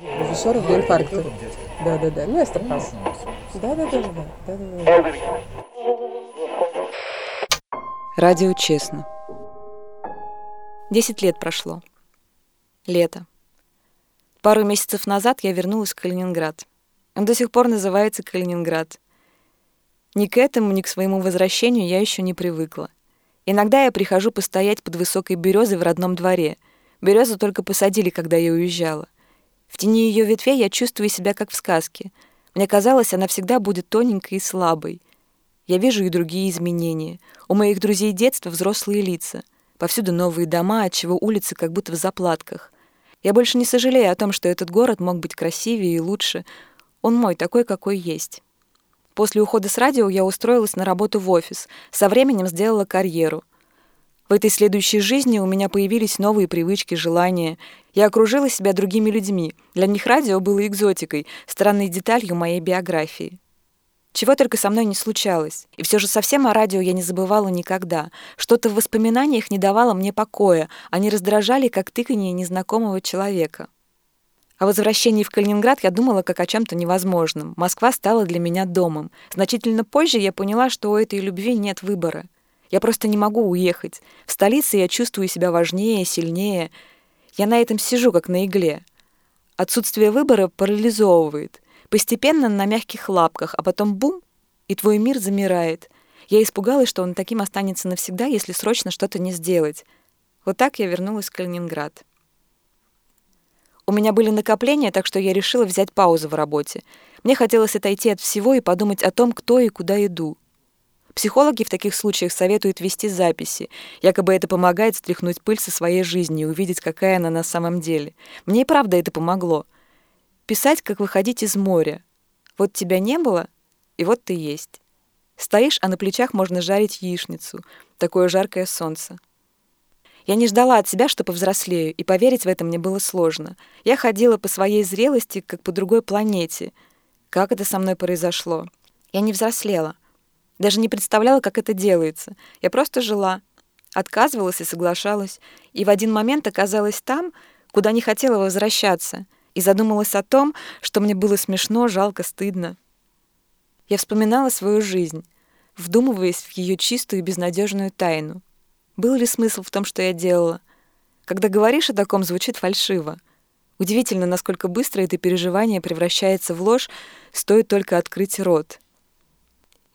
Режиссеров до инфаркта. Да, да, да. Ну, стопал. Да, да, да, да, да, да, да. Радио честно. Десять лет прошло. Лето. Пару месяцев назад я вернулась в Калининград. Он до сих пор называется Калининград. Ни к этому, ни к своему возвращению я еще не привыкла. Иногда я прихожу постоять под высокой березой в родном дворе. Березу только посадили, когда я уезжала. В тени ее ветвей я чувствую себя как в сказке. Мне казалось, она всегда будет тоненькой и слабой. Я вижу и другие изменения. У моих друзей детства взрослые лица. Повсюду новые дома, отчего улицы как будто в заплатках. Я больше не сожалею о том, что этот город мог быть красивее и лучше. Он мой, такой, какой есть. После ухода с радио я устроилась на работу в офис. Со временем сделала карьеру. В этой следующей жизни у меня появились новые привычки, желания. Я окружила себя другими людьми. Для них радио было экзотикой, странной деталью моей биографии. Чего только со мной не случалось. И все же совсем о радио я не забывала никогда. Что-то в воспоминаниях не давало мне покоя. Они раздражали, как тыканье незнакомого человека. О возвращении в Калининград я думала как о чем-то невозможном. Москва стала для меня домом. Значительно позже я поняла, что у этой любви нет выбора. Я просто не могу уехать. В столице я чувствую себя важнее, сильнее. Я на этом сижу, как на игле. Отсутствие выбора парализовывает. Постепенно на мягких лапках, а потом бум, и твой мир замирает. Я испугалась, что он таким останется навсегда, если срочно что-то не сделать. Вот так я вернулась в Калининград. У меня были накопления, так что я решила взять паузу в работе. Мне хотелось отойти от всего и подумать о том, кто и куда иду. Психологи в таких случаях советуют вести записи. Якобы это помогает стряхнуть пыль со своей жизни и увидеть, какая она на самом деле. Мне и правда это помогло. Писать, как выходить из моря. Вот тебя не было, и вот ты есть. Стоишь, а на плечах можно жарить яичницу. Такое жаркое солнце. Я не ждала от себя, что повзрослею, и поверить в это мне было сложно. Я ходила по своей зрелости, как по другой планете. Как это со мной произошло? Я не взрослела. Даже не представляла, как это делается. Я просто жила. Отказывалась и соглашалась. И в один момент оказалась там, куда не хотела возвращаться. И задумалась о том, что мне было смешно, жалко, стыдно. Я вспоминала свою жизнь, вдумываясь в ее чистую и безнадежную тайну. Был ли смысл в том, что я делала? Когда говоришь о таком, звучит фальшиво. Удивительно, насколько быстро это переживание превращается в ложь, стоит только открыть рот.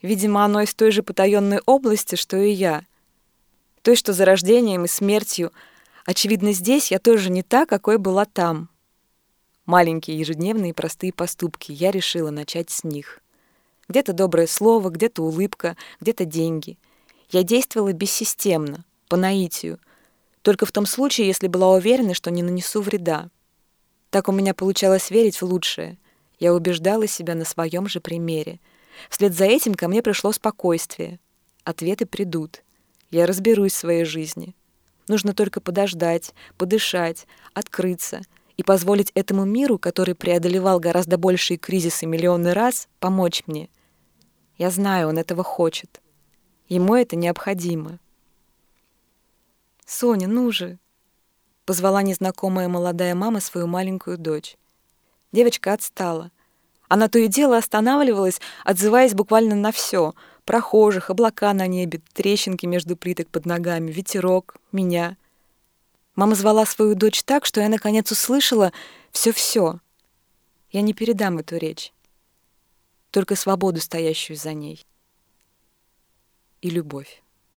Видимо, оно из той же потаенной области, что и я. Той, что за рождением и смертью. Очевидно, здесь я тоже не та, какой была там. Маленькие ежедневные простые поступки. Я решила начать с них. Где-то доброе слово, где-то улыбка, где-то деньги. Я действовала бессистемно, по наитию, только в том случае, если была уверена, что не нанесу вреда. Так у меня получалось верить в лучшее. Я убеждала себя на своем же примере. Вслед за этим ко мне пришло спокойствие. Ответы придут. Я разберусь в своей жизни. Нужно только подождать, подышать, открыться и позволить этому миру, который преодолевал гораздо большие кризисы миллионы раз, помочь мне. Я знаю, он этого хочет. Ему это необходимо. «Соня, ну же!» — позвала незнакомая молодая мама свою маленькую дочь. Девочка отстала. Она то и дело останавливалась, отзываясь буквально на все: прохожих, облака на небе, трещинки между плиток под ногами, ветерок, меня. Мама звала свою дочь так, что я наконец услышала все-все. Я не передам эту речь, только свободу, стоящую за ней, и любовь.